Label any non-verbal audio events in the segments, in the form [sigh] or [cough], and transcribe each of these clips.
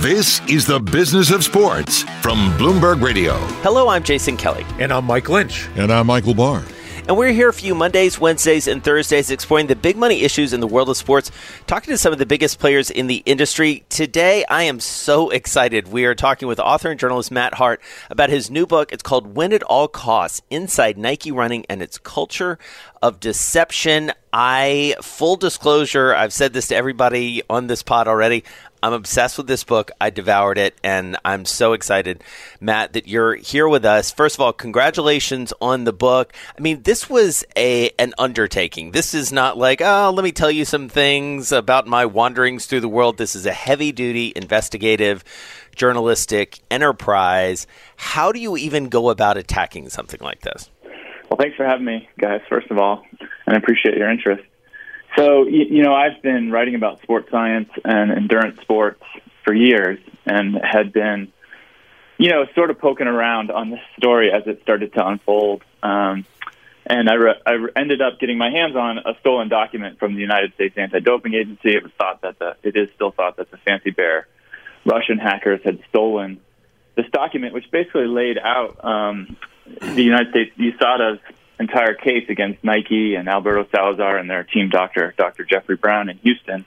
This is the business of sports from Bloomberg Radio. Hello, I'm Jason Kelly. And I'm Mike Lynch. And I'm Michael Barr. And we're here for you Mondays, Wednesdays, and Thursdays exploring the big money issues in the world of sports, talking to some of the biggest players in the industry. Today, I am so excited. We are talking with author and journalist Matt Hart about his new book. It's called Win at All Costs Inside Nike Running and Its Culture of Deception. I, full disclosure, I've said this to everybody on this pod already. I'm obsessed with this book. I devoured it, and I'm so excited, Matt, that you're here with us. First of all, congratulations on the book. I mean, this was a an undertaking. This is not like, oh, let me tell you some things about my wanderings through the world. This is a heavy duty investigative journalistic enterprise. How do you even go about attacking something like this? Well, thanks for having me, guys, first of all, and I appreciate your interest. So, you, know, I've been writing about sports science and endurance sports for years and had been, you know, sort of poking around on this story as it started to unfold. Um, and I, re- I ended up getting my hands on a stolen document from the United States Anti-Doping Agency. It was thought that the, it is still thought that the Fancy Bear Russian hackers had stolen this document, which basically laid out um, the United States USADA's entire case against Nike and Alberto Salazar and their team doctor, Dr. Jeffrey Brown in Houston.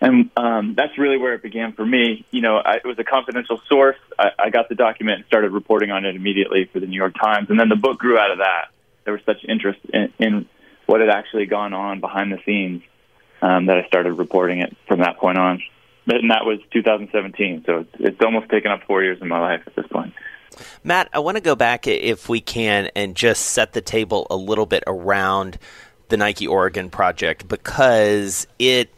And um, that's really where it began for me. You know, I, it was a confidential source. I, I got the document and started reporting on it immediately for the New York Times. And then the book grew out of that. There was such interest in, in what had actually gone on behind the scenes um, that I started reporting it from that point on. And that was 2017. So it's, it's almost taken up four years of my life at this point. Matt, I want to go back, if we can, and just set the table a little bit around the Nike Oregon project because it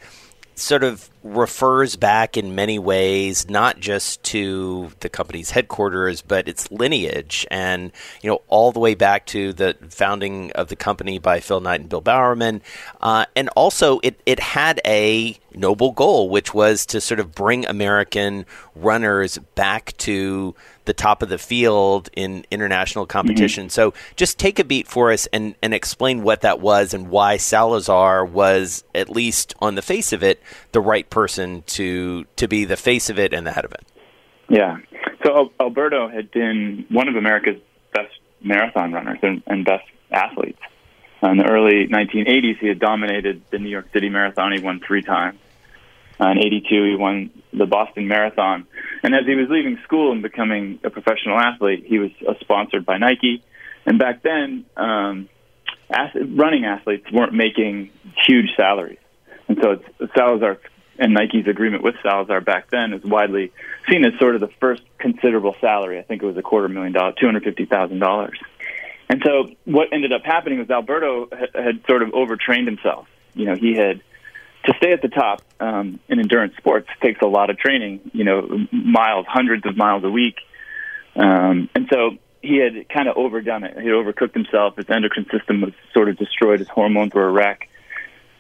sort of refers back in many ways not just to the company's headquarters but its lineage and you know all the way back to the founding of the company by Phil Knight and Bill Bowerman uh, and also it, it had a noble goal which was to sort of bring American runners back to the top of the field in international competition. Mm-hmm. So just take a beat for us and, and explain what that was and why Salazar was, at least on the face of it, the right person to to be the face of it and the head of it. Yeah. So Alberto had been one of America's best marathon runners and, and best athletes. In the early 1980s, he had dominated the New York City Marathon. He won three times. Uh, in '82, he won the Boston Marathon. And as he was leaving school and becoming a professional athlete, he was uh, sponsored by Nike. And back then, um, running athletes weren't making huge salaries. And so it's, Salazar and Nike's agreement with Salazar back then is widely seen as sort of the first considerable salary. I think it was a quarter million dollars, two hundred fifty thousand dollars. And so what ended up happening was Alberto had, sort of overtrained himself. You know, he had to stay at the top um, in endurance sports takes a lot of training. You know, miles, hundreds of miles a week, um, and so he had kind of overdone it. He had overcooked himself. His endocrine system was sort of destroyed. His hormones were a wreck.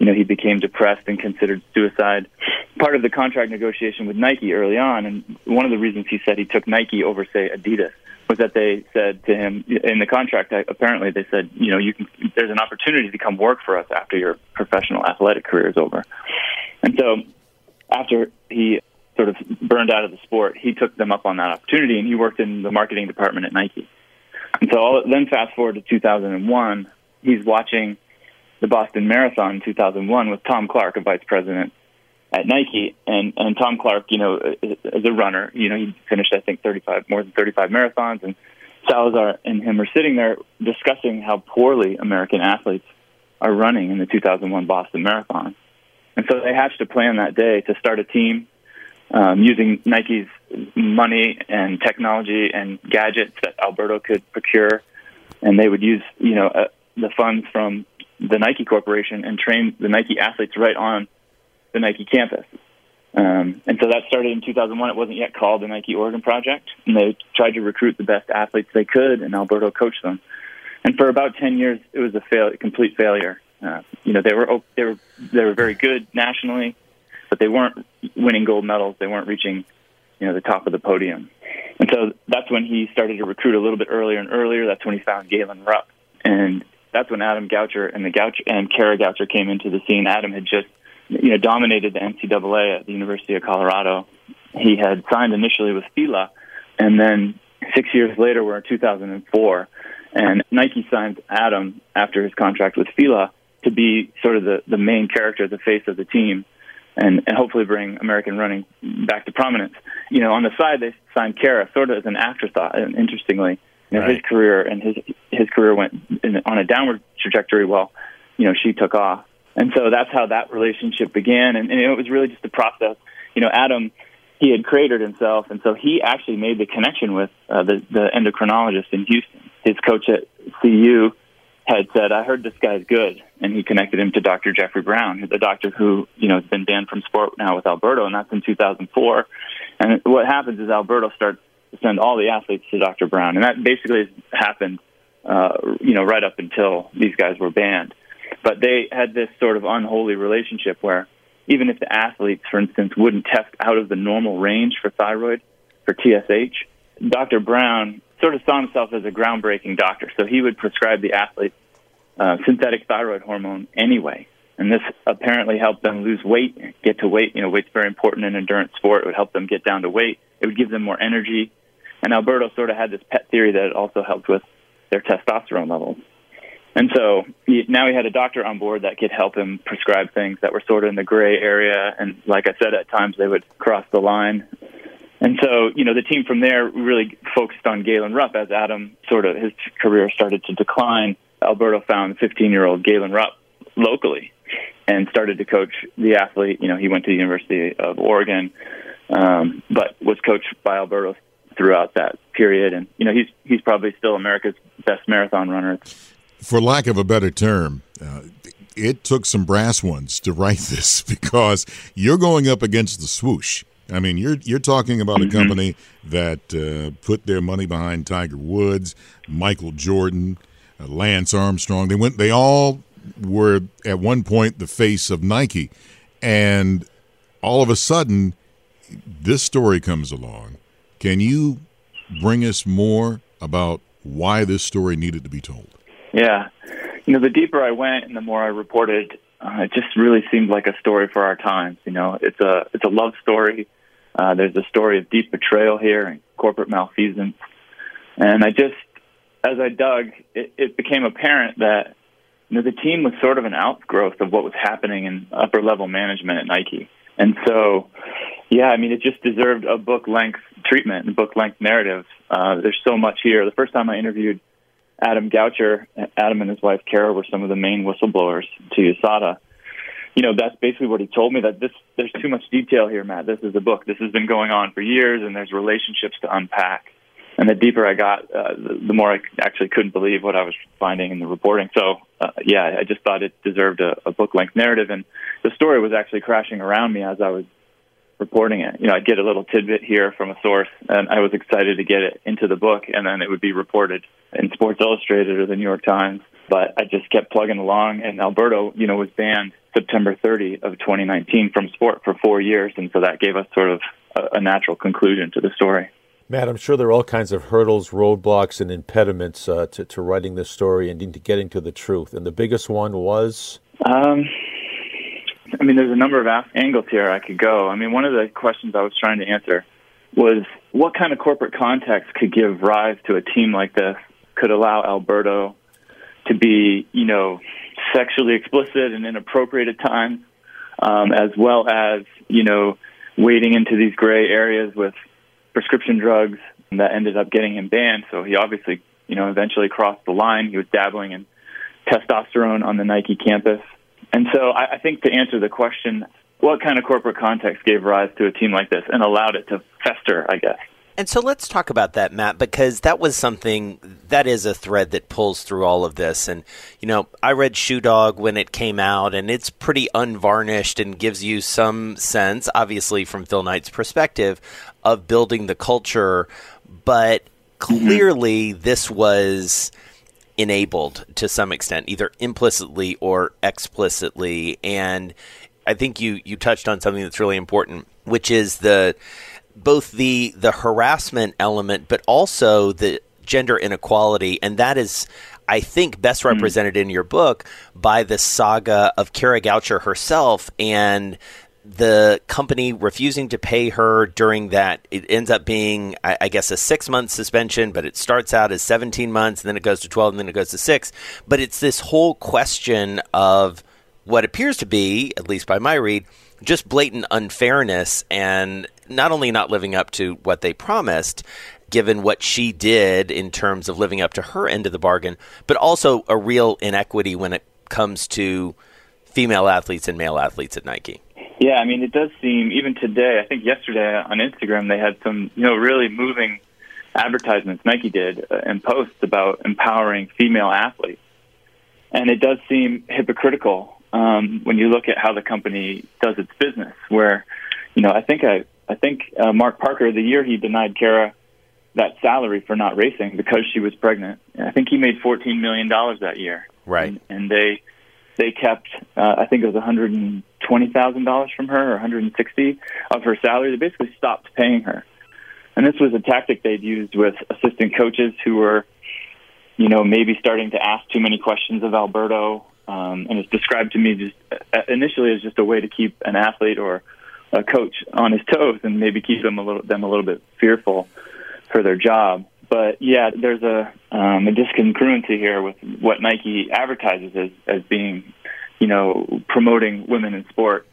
You know, he became depressed and considered suicide. Part of the contract negotiation with Nike early on, and one of the reasons he said he took Nike over, say, Adidas, was that they said to him in the contract. Uh, apparently, they said, you know, you can. There's an opportunity to come work for us after your professional athletic career is over. And so, after he sort of burned out of the sport, he took them up on that opportunity, and he worked in the marketing department at Nike. And so, all, then fast forward to 2001, he's watching the Boston Marathon in 2001 with Tom Clarke, a vice president at Nike, and and Tom Clarke, you know, as a runner, you know, he finished I think 35 more than 35 marathons, and Salazar and him are sitting there discussing how poorly American athletes are running in the 2001 Boston Marathon, and so they hatched a plan that day to start a team um, using Nike's money and technology and gadgets that Alberto could procure, and they would use you know uh, the funds from the Nike Corporation and train the Nike athletes right on the Nike campus. Um, and so that started in 2001. It wasn't yet called the Nike Oregon Project, and they tried to recruit the best athletes they could, and Alberto coached them. And for about 10 years, it was a fail, a complete failure. Uh, you know, they were they were they were very good nationally, but they weren't winning gold medals. They weren't reaching, you know, the top of the podium. And so that's when he started to recruit a little bit earlier and earlier. That's when he found Galen Rupp, and that's when Adam Goucher and the Goucher and Kara Goucher came into the scene. Adam had just you know, dominated the NCAA at the University of Colorado. He had signed initially with Fila, and then six years later, we're in 2004, and Nike signed Adam after his contract with Fila to be sort of the, the main character, the face of the team, and, and hopefully bring American running back to prominence. You know, on the side, they signed Kara sort of as an afterthought, and interestingly. You know, right. his career and his his career went in, on a downward trajectory while, you know, she took off. And so that's how that relationship began. And, and it was really just a process. You know, Adam, he had cratered himself, and so he actually made the connection with uh, the, the endocrinologist in Houston. His coach at CU had said, "I heard this guy's good," and he connected him to Dr. Jeffrey Brown, the doctor who you know has been banned from sport now with Alberto, and that's in 2004. And what happens is Alberto starts send all the athletes to Dr. Brown, and that basically happened, uh, you know, right up until these guys were banned. But they had this sort of unholy relationship where even if the athletes, for instance, wouldn't test out of the normal range for thyroid, for TSH, Dr. Brown sort of saw himself as a groundbreaking doctor. So he would prescribe the athletes uh, synthetic thyroid hormone anyway. And this apparently helped them lose weight, get to weight. You know, weight's very important in endurance sport. It would help them get down to weight. It would give them more energy. And Alberto sort of had this pet theory that it also helped with their testosterone levels. And so he, now he had a doctor on board that could help him prescribe things that were sort of in the gray area. And like I said, at times they would cross the line. And so, you know, the team from there really focused on Galen Rupp as Adam sort of his career started to decline. Alberto found 15 year old Galen Rupp locally and started to coach the athlete. You know, he went to the University of Oregon, um, but was coached by Alberto throughout that period. And, you know, he's, he's probably still America's best marathon runner for lack of a better term, uh, it took some brass ones to [laughs] write this because you're going up against the swoosh. I mean, you're you're talking about mm-hmm. a company that uh, put their money behind Tiger Woods, Michael Jordan, uh, Lance Armstrong. They went. They all were at one point the face of Nike, and all of a sudden, this story comes along. Can you bring us more about why this story needed to be told? Yeah. You know, the deeper I went and the more I reported, uh, it just really seemed like a story for our times. You know, it's a it's a love story. Uh, there's a story of deep betrayal here and corporate malfeasance. And I just, as I dug, it, it became apparent that you know the team was sort of an outgrowth of what was happening in upper level management at Nike. And so, yeah, I mean, it just deserved a book length treatment and book length narrative. Uh, there's so much here. The first time I interviewed Adam Goucher, Adam and his wife Kara were some of the main whistleblowers to USADA. You know, that's basically what he told me that this there's too much detail here, Matt. This is a book. This has been going on for years, and there's relationships to unpack. And the deeper I got, uh, the, the more I actually couldn't believe what I was finding in the reporting. So, uh, yeah, I just thought it deserved a, a book length narrative. And the story was actually crashing around me as I was reporting it. You know, I'd get a little tidbit here from a source, and I was excited to get it into the book, and then it would be reported in Sports Illustrated or the New York Times. But I just kept plugging along, and Alberto, you know, was banned September 30 of 2019 from sport for four years, and so that gave us sort of a, a natural conclusion to the story. Matt, I'm sure there are all kinds of hurdles, roadblocks, and impediments uh, to, to writing this story and to getting to the truth. And the biggest one was? Um, I mean, there's a number of angles here I could go. I mean, one of the questions I was trying to answer was what kind of corporate context could give rise to a team like this, could allow Alberto to be, you know, sexually explicit and inappropriate at times, um, as well as, you know, wading into these gray areas with prescription drugs that ended up getting him banned. So he obviously, you know, eventually crossed the line. He was dabbling in testosterone on the Nike campus. And so I, I think to answer the question, what kind of corporate context gave rise to a team like this and allowed it to fester, I guess? And so let's talk about that, Matt, because that was something that is a thread that pulls through all of this. And, you know, I read Shoe Dog when it came out, and it's pretty unvarnished and gives you some sense, obviously, from Phil Knight's perspective, of building the culture. But mm-hmm. clearly, this was enabled to some extent, either implicitly or explicitly. And I think you, you touched on something that's really important, which is the both the the harassment element, but also the gender inequality, and that is. I think best mm-hmm. represented mm-hmm. in your book by the saga of Kara Goucher herself and the company refusing to pay her during that it ends up being I, I, guess a six month suspension but it starts out as 17 months and then it goes to 12 and then it goes to six. But it's this whole question of what appears to be at least by my read just blatant unfairness and not only not living up to what they promised given what she did in terms of living up to her end of the bargain but also a real inequity when it comes to female athletes and male athletes at Nike yeah, I mean, it does seem even today. I think yesterday on Instagram they had some, you know, really moving advertisements Nike did uh, and posts about empowering female athletes, and it does seem hypocritical um, when you look at how the company does its business. Where, you know, I think I, I think uh, Mark Parker the year he denied Kara that salary for not racing because she was pregnant. I think he made fourteen million dollars that year. Right, and, and they they kept uh, I think it was one hundred and twenty thousand dollars from her or one hundred and sixty of her salary. They basically stopped paying her, and this was a tactic they'd used with assistant coaches who were, you know, maybe starting to ask too many questions of Alberto. Um, and it's described to me just uh, initially as just a way to keep an athlete or a coach on his toes and maybe keep them a little them a little bit fearful for their job. But yeah, there's a um, a discongruency here with what Nike advertises as as being you know, promoting women in sport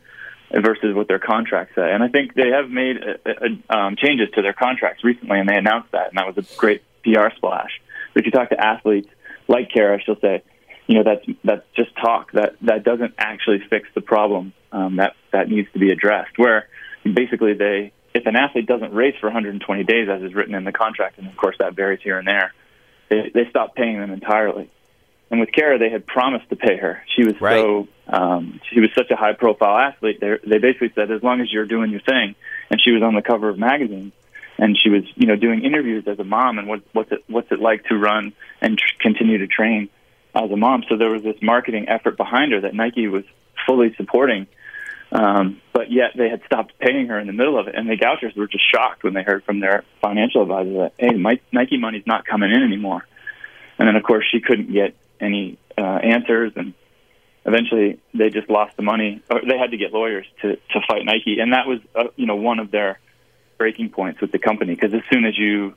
versus what their contracts say. And I think they have made a, a, um, changes to their contracts recently, and they announced that, and that was a great PR splash. But if you talk to athletes like Kara, she'll say, you know, that's that's just talk. That that doesn't actually fix the problem um, that that needs to be addressed. Where basically they, if an athlete doesn't race for 120 days, as is written in the contract, and of course that varies here and there, they, they stop paying them entirely. And with Kara, they had promised to pay her. She was right. so um, she was such a high profile athlete. They they basically said as long as you're doing your thing, and she was on the cover of magazines, and she was you know doing interviews as a mom and what what's it what's it like to run and tr- continue to train as a mom. So there was this marketing effort behind her that Nike was fully supporting. Um, but yet they had stopped paying her in the middle of it, and the Gouchers were just shocked when they heard from their financial advisor that hey, my, Nike money's not coming in anymore. And then of course she couldn't get any uh, answers, and eventually they just lost the money. Or they had to get lawyers to to fight Nike, and that was uh, you know one of their breaking points with the company because as soon as you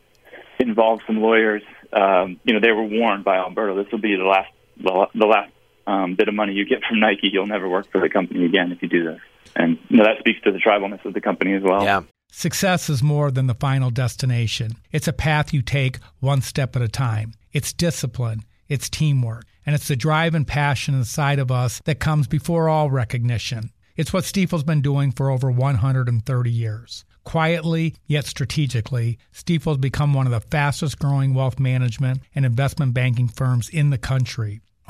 involve some lawyers, um, you know they were warned by Alberto, this will be the last the last um, bit of money you get from Nike. You'll never work for the company again if you do this. And you know, that speaks to the tribalness of the company as well. Yeah. Success is more than the final destination. It's a path you take one step at a time. It's discipline it's teamwork, and it's the drive and passion inside of us that comes before all recognition. It's what Stifel's been doing for over 130 years. Quietly, yet strategically, Stifel's become one of the fastest growing wealth management and investment banking firms in the country.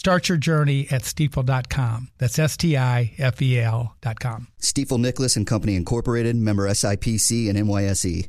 Start your journey at stifel.com. That's S T I F E L.com. Stifel Nicolaus and Company Incorporated, member SIPC and NYSE.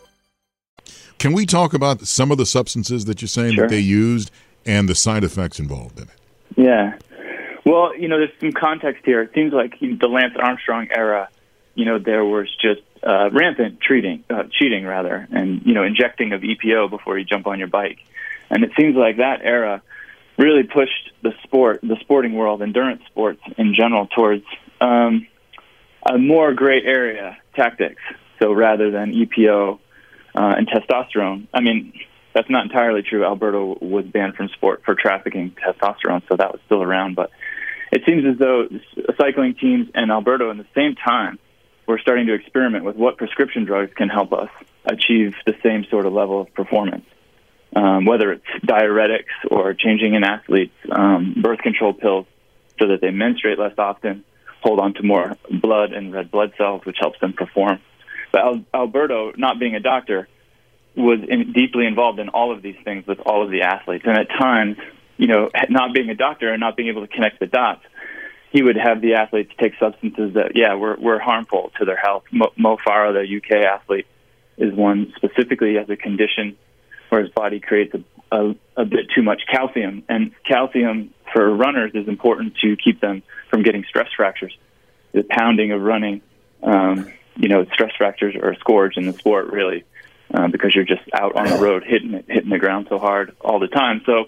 Can we talk about some of the substances that you're saying sure. that they used and the side effects involved in it? Yeah. Well, you know, there's some context here. It seems like the Lance Armstrong era, you know, there was just uh, rampant treating, uh, cheating rather, and you know, injecting of EPO before you jump on your bike. And it seems like that era really pushed the sport, the sporting world, endurance sports in general, towards um, a more gray area tactics. So rather than EPO uh, and testosterone, I mean, that's not entirely true. Alberto was banned from sport for trafficking testosterone, so that was still around. But it seems as though cycling teams and Alberto, in the same time, were starting to experiment with what prescription drugs can help us achieve the same sort of level of performance. Um, whether it's diuretics or changing in athletes um, birth control pills so that they menstruate less often, hold on to more blood and red blood cells, which helps them perform. But Al- Alberto, not being a doctor, was in, deeply involved in all of these things with all of the athletes. And at times, you know, not being a doctor and not being able to connect the dots, he would have the athletes take substances that, yeah, were, were harmful to their health. Mo, Mo Farah, the UK athlete, is one specifically as a condition where his body creates a, a, a bit too much calcium. And calcium for runners is important to keep them from getting stress fractures. The pounding of running, um, you know, stress fractures are a scourge in the sport, really, uh, because you're just out on the road hitting it, hitting the ground so hard all the time. So,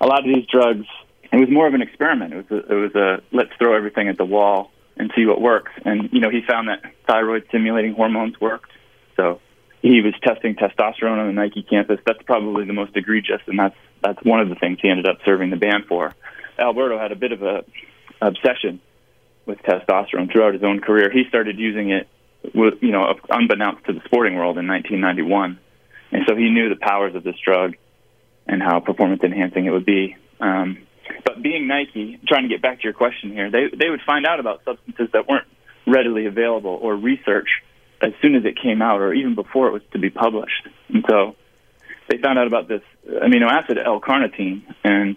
a lot of these drugs, it was more of an experiment. It was a, it was a let's throw everything at the wall and see what works. And you know, he found that thyroid stimulating hormones worked. So he was testing testosterone on the Nike campus. That's probably the most egregious, and that's that's one of the things he ended up serving the ban for. Alberto had a bit of a obsession with testosterone throughout his own career. He started using it, you know, unbeknownst to the sporting world in 1991, and so he knew the powers of this drug and how performance enhancing it would be. Um, but being Nike, trying to get back to your question here, they they would find out about substances that weren't readily available or research as soon as it came out, or even before it was to be published. And so they found out about this amino acid L-carnitine and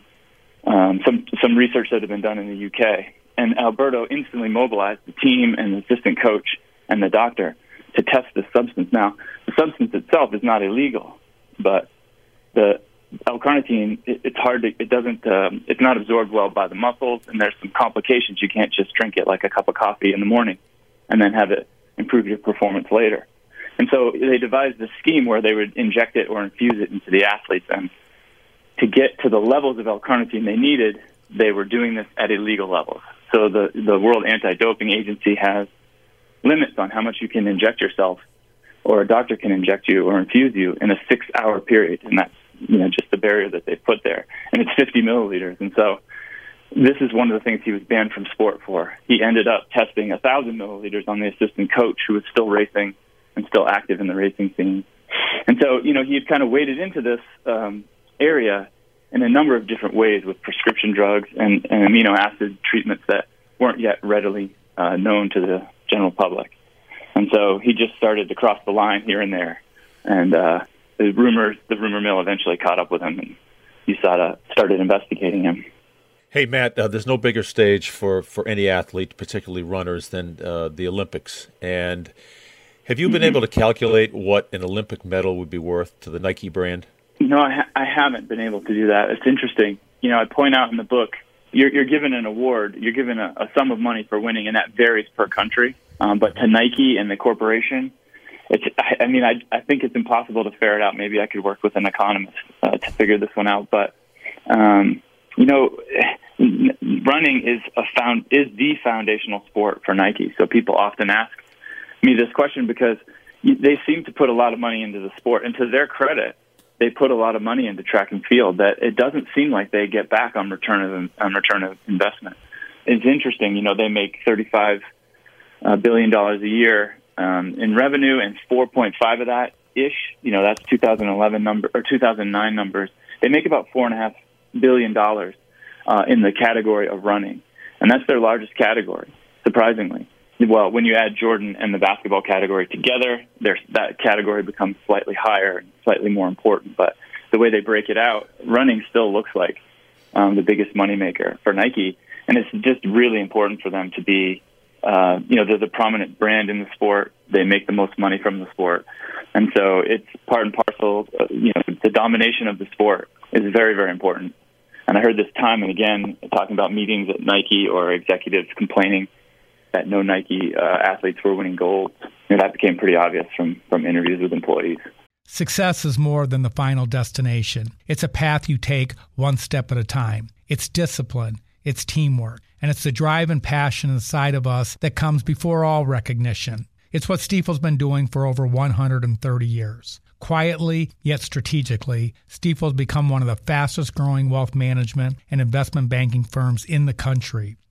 um, some some research that had been done in the UK. And Alberto instantly mobilized the team and the assistant coach and the doctor to test this substance. Now, the substance itself is not illegal, but the L-carnitine it, it's hard to it doesn't um, it's not absorbed well by the muscles, and there's some complications. You can't just drink it like a cup of coffee in the morning and then have it improve your performance later. And so they devised a scheme where they would inject it or infuse it into the athletes. And to get to the levels of L-carnitine they needed, they were doing this at illegal levels. So the, the World Anti-Doping Agency has limits on how much you can inject yourself or a doctor can inject you or infuse you in a six-hour period. And that's you know just the barrier that they've put there. And it's 50 milliliters. And so this is one of the things he was banned from sport for. He ended up testing a thousand milliliters on the assistant coach who was still racing and still active in the racing scene. And so, you know, he had kind of waded into this um, area in a number of different ways with prescription drugs and, and amino acid treatments that weren't yet readily uh, known to the general public. And so he just started to cross the line here and there. And uh, the rumors, the rumor mill eventually caught up with him, and USADA started investigating him. Hey Matt, uh, there's no bigger stage for, for any athlete, particularly runners, than uh, the Olympics. And have you been mm-hmm. able to calculate what an Olympic medal would be worth to the Nike brand? No, I, ha- I haven't been able to do that. It's interesting. You know, I point out in the book, you're, you're given an award, you're given a, a sum of money for winning, and that varies per country. Um, but to Nike and the corporation, it's. I, I mean, I, I think it's impossible to ferret out. Maybe I could work with an economist uh, to figure this one out, but. Um, you know, running is a found is the foundational sport for Nike. So people often ask me this question because they seem to put a lot of money into the sport, and to their credit, they put a lot of money into track and field. That it doesn't seem like they get back on return of on return of investment. It's interesting, you know, they make thirty five uh, dollars a year um, in revenue, and four point five of that ish, you know, that's 2011 number or 2009 numbers. They make about four and a half billion dollars uh, in the category of running, and that's their largest category. Surprisingly, well, when you add Jordan and the basketball category together, that category becomes slightly higher and slightly more important. But the way they break it out, running still looks like um, the biggest moneymaker for Nike, and it's just really important for them to be. Uh, you know, they're the prominent brand in the sport. They make the most money from the sport, and so it's part and parcel. Uh, you know, the domination of the sport is very, very important. And I heard this time and again talking about meetings at Nike or executives complaining that no Nike uh, athletes were winning gold. You know, that became pretty obvious from from interviews with employees. Success is more than the final destination. It's a path you take one step at a time. It's discipline, it's teamwork, and it's the drive and passion inside of us that comes before all recognition. It's what Stifel's been doing for over 130 years. Quietly, yet strategically, Stifel's become one of the fastest growing wealth management and investment banking firms in the country.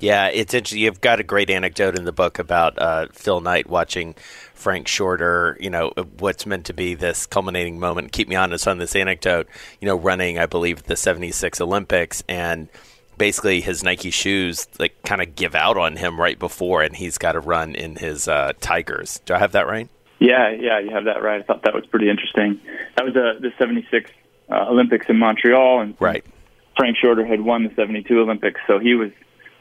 Yeah, it's interesting. You've got a great anecdote in the book about uh, Phil Knight watching Frank Shorter, you know, what's meant to be this culminating moment. Keep me honest on this anecdote, you know, running, I believe, the 76 Olympics and basically his Nike shoes like kind of give out on him right before and he's got to run in his uh, Tigers. Do I have that right? Yeah, yeah, you have that right. I thought that was pretty interesting. That was uh, the 76 uh, Olympics in Montreal and Right. Frank Shorter had won the 72 Olympics, so he was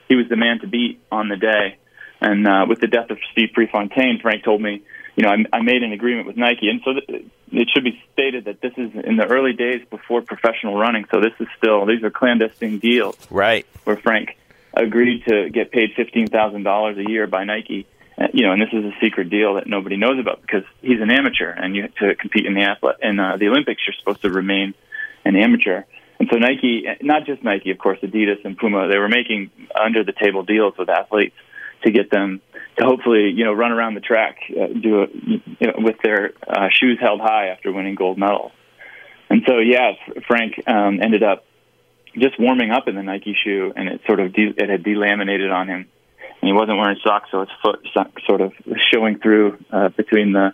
he was the man to beat on the day. And uh, with the death of Steve Prefontaine, Frank told me, you know, I, I made an agreement with Nike, and so th- it should be stated that this is in the early days before professional running. So this is still these are clandestine deals Right. where Frank agreed to get paid fifteen thousand dollars a year by Nike. Uh, You know, and this is a secret deal that nobody knows about because he's an amateur, and you to compete in the athlete in uh, the Olympics, you're supposed to remain an amateur. And so Nike, not just Nike, of course, Adidas and Puma, they were making under the table deals with athletes to get them to hopefully, you know, run around the track, uh, do it you know, with their uh, shoes held high after winning gold medals. And so, yeah, Frank um, ended up just warming up in the Nike shoe, and it sort of de- it had delaminated on him, and he wasn't wearing socks, so his foot sort of showing through uh, between the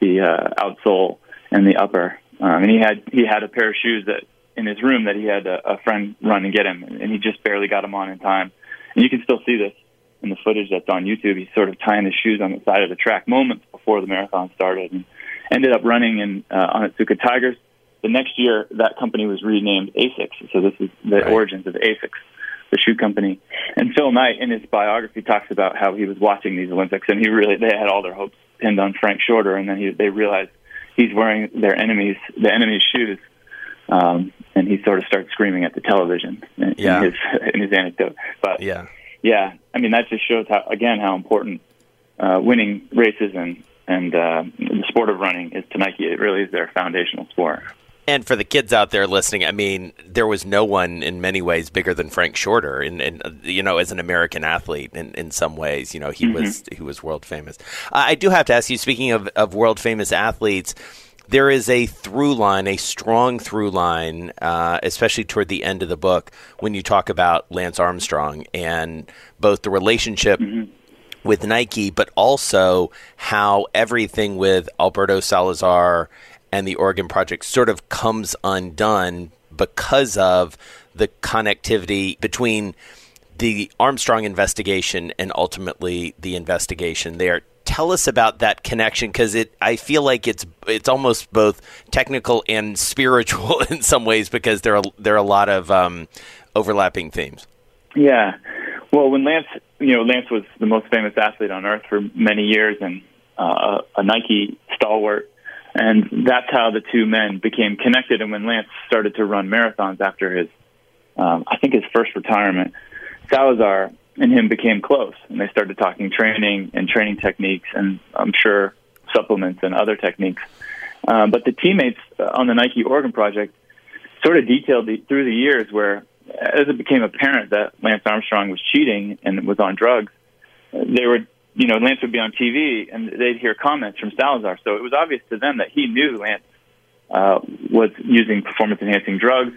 the uh, outsole and the upper. Um, and he had he had a pair of shoes that in his room that he had a, a friend run and get him, and he just barely got them on in time. And you can still see this in the footage that's on YouTube. He's sort of tying his shoes on the side of the track moments before the marathon started, and ended up running in uh, Onitsuka Tigers. The next year, that company was renamed ASICS. So this is the Right. origins of ASICS, the shoe company. And Phil Knight, in his biography, talks about how he was watching these Olympics, and he really they had all their hopes pinned on Frank Shorter, and then he, they realized he's wearing their enemies the enemy's shoes, um, and he sort of starts screaming at the television in, Yeah. his [laughs] in his anecdote. But Yeah. yeah, I mean that just shows how again how important uh, winning races and and uh, the sport of running is to Nike. It really is their foundational sport. And for the kids out there listening, I mean, there was no one in many ways bigger than Frank Shorter, and, and you know, as an American athlete, in, in some ways, you know, he was he was world famous. I I do have to ask you, speaking of, of world famous athletes, there is a through line, a strong through line, uh, especially toward the end of the book, when you talk about Lance Armstrong and both the relationship with Nike, but also how everything with Alberto Salazar and the Oregon Project sort of comes undone because of the connectivity between the Armstrong investigation and ultimately the investigation there. Tell us about that connection because it I feel like it's it's almost both technical and spiritual [laughs] in some ways because there are there are a lot of um, overlapping themes. Yeah. Well, when Lance, you know, Lance was the most famous athlete on earth for many years and uh, a Nike stalwart. And that's how the two men became connected. And when Lance started to run marathons after his, um, I think his first retirement, Salazar and him became close. And they started talking training and training techniques and I'm sure supplements and other techniques. Um, but the teammates uh, on the Nike Oregon project, sort of detailed the, through the years where, as it became apparent that Lance Armstrong was cheating and was on drugs, they were, you know, Lance would be on TV and they'd hear comments from Salazar. So it was obvious to them that he knew Lance uh, was using performance enhancing drugs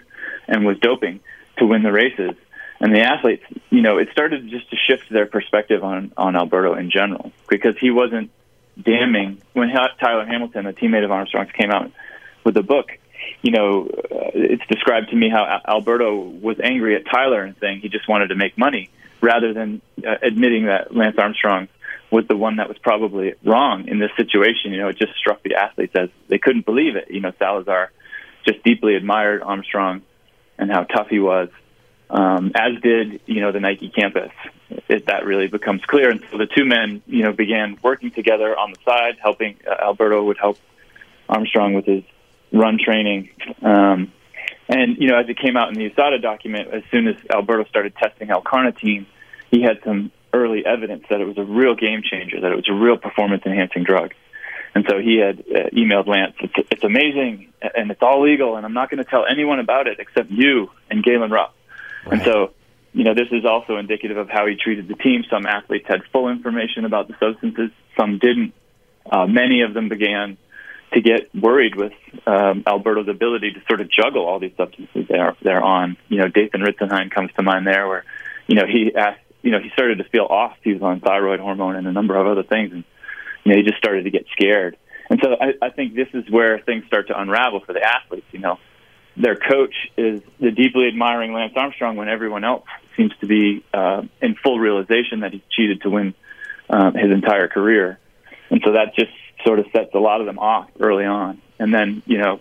and was doping to win the races. And the athletes, you know, it started just to shift their perspective on, on Alberto in general because he wasn't damning. When Tyler Hamilton, a teammate of Armstrong's, came out with a book, you know, uh, it's described to me how Alberto was angry at Tyler and saying he just wanted to make money rather than uh, admitting that Lance Armstrong was the one that was probably wrong in this situation. You know, it just struck the athletes as they couldn't believe it. You know, Salazar just deeply admired Armstrong and how tough he was, um, as did you know the Nike campus. It, that really becomes clear, and so the two men, you know, began working together on the side, helping. Uh, Alberto would help Armstrong with his run training. Um, and you know, as it came out in the USADA document, as soon as Alberto started testing L-carnitine, he had some early evidence that it was a real game changer, that it was a real performance enhancing drug. And so he had uh, emailed Lance, it's, it's amazing and it's all legal, and I'm not going to tell anyone about it except you and Galen Rupp. Right. And so, you know, this is also indicative of how he treated the team. Some athletes had full information about the substances, some didn't. Uh, many of them began to get worried with um, Alberto's ability to sort of juggle all these substances they're they're on. You know, Dathan Ritzenheim comes to mind there, where you know he asked, you know, he started to feel off. He was on thyroid hormone and a number of other things, and you know, he just started to get scared. And so I, I think this is where things start to unravel for the athletes. You know, their coach is the deeply admiring Lance Armstrong when everyone else seems to be uh, in full realization that he cheated to win uh, his entire career. And so that just sort of sets a lot of them off early on. And then, you know,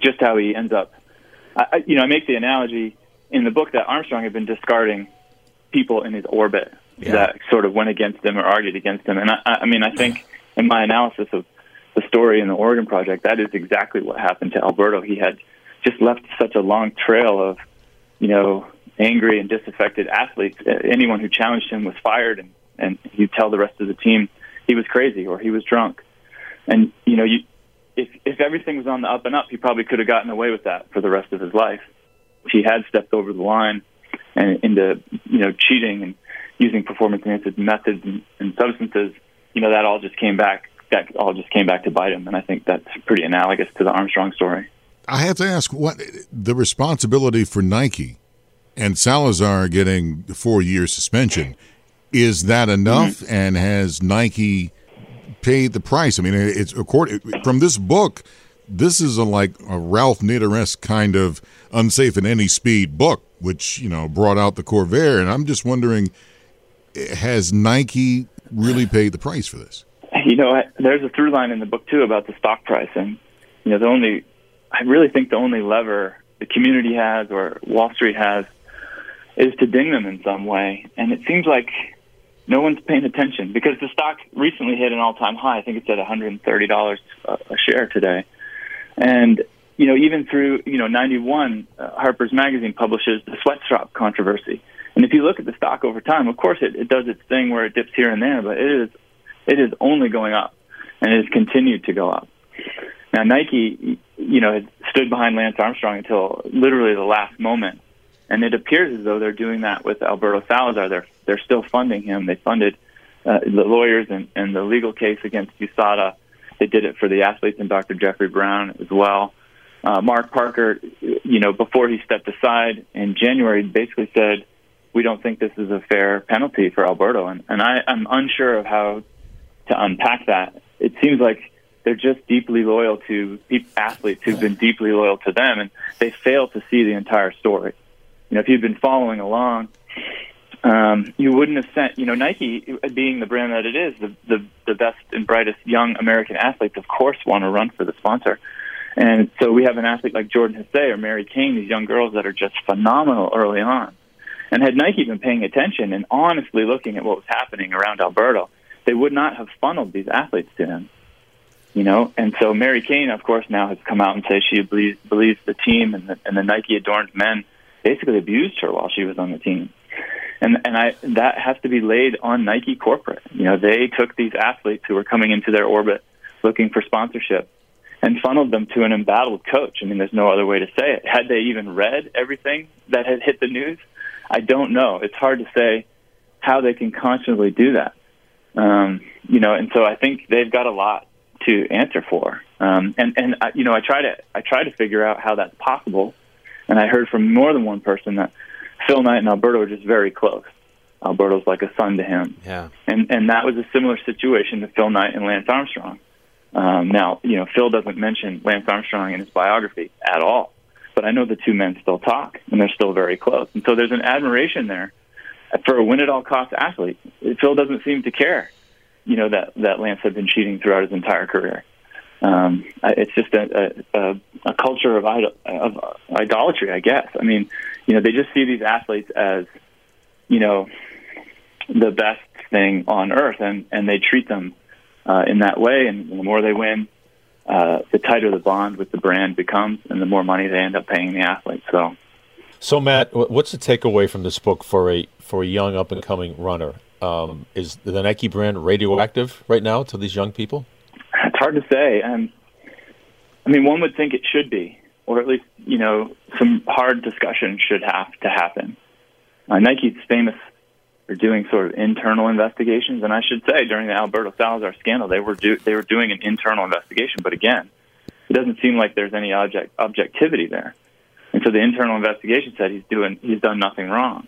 just how he ends up. I, you know, I make the analogy in the book that Armstrong had been discarding people in his orbit yeah. that sort of went against him or argued against him. And I, I mean, I think in my analysis of the story in the Oregon Project, that is exactly what happened to Alberto. He had just left such a long trail of, you know, angry and disaffected athletes. Anyone who challenged him was fired, and and you tell the rest of the team he was crazy or he was drunk. And you know, you if if everything was on the up and up, he probably could have gotten away with that for the rest of his life. If he had stepped over the line and into you know cheating and using performance enhancing methods and, and substances, you know that all just came back. That all just came back to bite him, and I think that's pretty analogous to the Armstrong story. I have to ask what the responsibility for Nike and Salazar getting the four year suspension is that enough? Mm-hmm. And has Nike paid the price? I mean, it's according from this book. This is a like a Ralph Nader kind of unsafe in any speed book, which you know brought out the Corvair, and I'm just wondering, has Nike really paid the price for this? You know, there's a through line in the book too about the stock price, and you know, the only I really think the only lever the community has or Wall Street has is to ding them in some way, and it seems like no one's paying attention because the stock recently hit an all-time high. I think it's at $130 a share today. And you know, even through you know '91, uh, Harper's Magazine publishes the sweatshop controversy. And if you look at the stock over time, of course, it, it does its thing where it dips here and there, but it is it is only going up, and it has continued to go up. Now, Nike, you know, had stood behind Lance Armstrong until literally the last moment, and it appears as though they're doing that with Alberto Salazar. They're they're still funding him. They funded uh, the lawyers and, and the legal case against USADA. They did it for the athletes and Dr. Jeffrey Brown as well. Uh, Mark Parker, you know, before he stepped aside in January, basically said, "We don't think this is a fair penalty for Alberto," and, and I, I'm unsure of how to unpack that. It seems like they're just deeply loyal to athletes who've been deeply loyal to them, and they fail to see the entire story you know, if you've been following along, um, you wouldn't have sent, you know, Nike being the brand that it is, the, the, the best and brightest young American athletes, of course, want to run for the sponsor. And so we have an athlete like Jordan Hasay or Mary Cain, these young girls that are just phenomenal early on. And had Nike been paying attention and honestly looking at what was happening around Alberto, they would not have funneled these athletes to him. You know, and so Mary Cain, of course, now has come out and says she believes believes the team and the, and the Nike adorned men basically abused her while she was on the team. And and I that has to be laid on Nike corporate. You know, they took these athletes who were coming into their orbit looking for sponsorship and funneled them to an embattled coach. I mean, there's no other way to say it. Had they even read everything that had hit the news? I don't know. It's hard to say how they can consciously do that. Um, you know, and so I think they've got a lot to answer for. Um, and and I, you know, I try to I try to figure out how that's possible. And I heard from more than one person that Phil Knight and Alberto are just very close. Alberto's like a son to him. Yeah. And and that was a similar situation to Phil Knight and Lance Armstrong. Um, now, you know, Phil doesn't mention Lance Armstrong in his biography at all, but I know the two men still talk, and they're still very close. And so there's an admiration there for a win-at-all-cost athlete. Phil doesn't seem to care, you know, that that Lance had been cheating throughout his entire career. Um, it's just a, a, a culture of, idol, of idolatry, I guess. I mean, you know, they just see these athletes as, you know, the best thing on earth, and and they treat them uh, in that way. And the more they win, uh, the tighter the bond with the brand becomes, and the more money they end up paying the athlete. So, so Matt, what's the takeaway from this book for a for a young up and coming runner? Um, is the Nike brand radioactive right now to these young people? It's hard to say. Um, I mean, one would think it should be, or at least you know, some hard discussion should have to happen. Uh, Nike's famous for doing sort of internal investigations. And I should say, during the Alberto Salazar scandal, they were do, they were doing an internal investigation. But again, it doesn't seem like there's any object objectivity there. And so the internal investigation said he's doing he's done nothing wrong.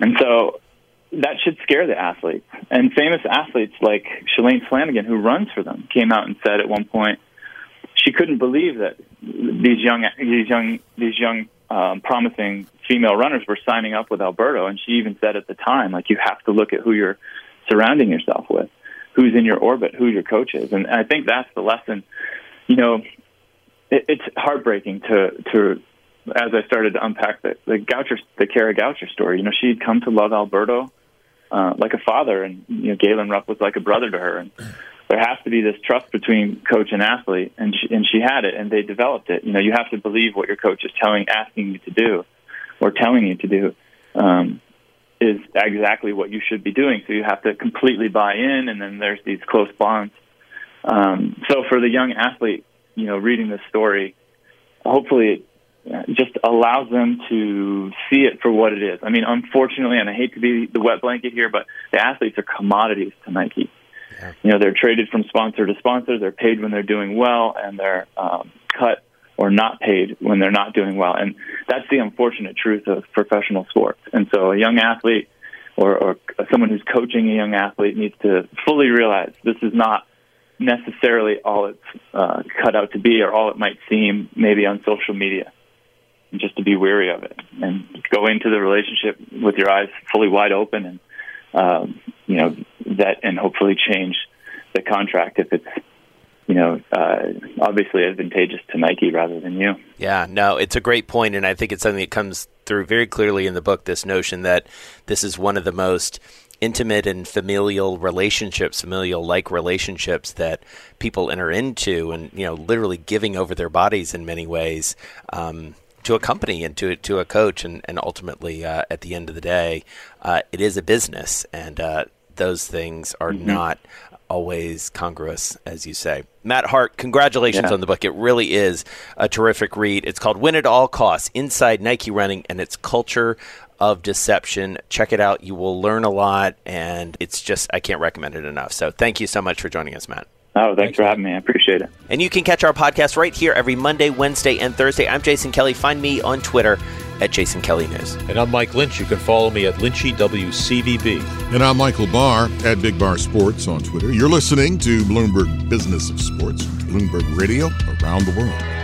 And so that should scare the athletes. And famous athletes like Shalane Flanagan, who runs for them, came out and said at one point she couldn't believe that these young these young these young um, promising female runners were signing up with Alberto, and she even said at the time, like you have to look at who you're surrounding yourself with, who's in your orbit, who your coach is, and I think that's the lesson. You know, it, it's heartbreaking to to as I started to unpack the the Goucher, the Kara Goucher story. You know, she had come to love Alberto uh, like a father, and you know, Galen Rupp was like a brother to her, and there has to be this trust between coach and athlete, and she, and she had it, and they developed it. You know, you have to believe what your coach is telling, asking you to do, or telling you to do, um, is exactly what you should be doing. So you have to completely buy in, and then there's these close bonds. Um, so for the young athlete, you know, reading this story, hopefully just allows them to see it for what it is. I mean, unfortunately, and I hate to be the wet blanket here, but the athletes are commodities to Nike. Yeah. You know, they're traded from sponsor to sponsor. They're paid when they're doing well, and they're um, cut or not paid when they're not doing well. And that's the unfortunate truth of professional sports. And so, a young athlete or, or someone who's coaching a young athlete needs to fully realize this is not necessarily all it's uh, cut out to be, or all it might seem maybe on social media. Just to be wary of it and go into the relationship with your eyes fully wide open and um, you know that and hopefully change the contract if it's you know uh, obviously advantageous to Nike rather than you. Yeah, no, it's a great point, and I think it's something that comes through very clearly in the book. This notion that this is one of the most intimate and familial relationships, familial like relationships that people enter into, and you know, literally giving over their bodies in many ways. Um, to a company and to to a coach, and and ultimately uh, at the end of the day, uh, it is a business, and uh, those things are mm-hmm. not always congruous, as you say. Matt Hart, congratulations yeah. on the book. It really is a terrific read. It's called Win at All Costs Inside Nike Running and Its Culture of Deception. Check it out. You will learn a lot, and it's just, I can't recommend it enough. So thank you so much for joining us, Matt. Oh, thanks for having me. I appreciate it. And you can catch our podcast right here every Monday, Wednesday, and Thursday. I'm Jason Kelly. Find me on Twitter at Jason Kelly News. And I'm Mike Lynch. You can follow me at Lynchy WCVB. And I'm Michael Barr at Big Bar Sports on Twitter. You're listening to Bloomberg Business of Sports, Bloomberg Radio around the world.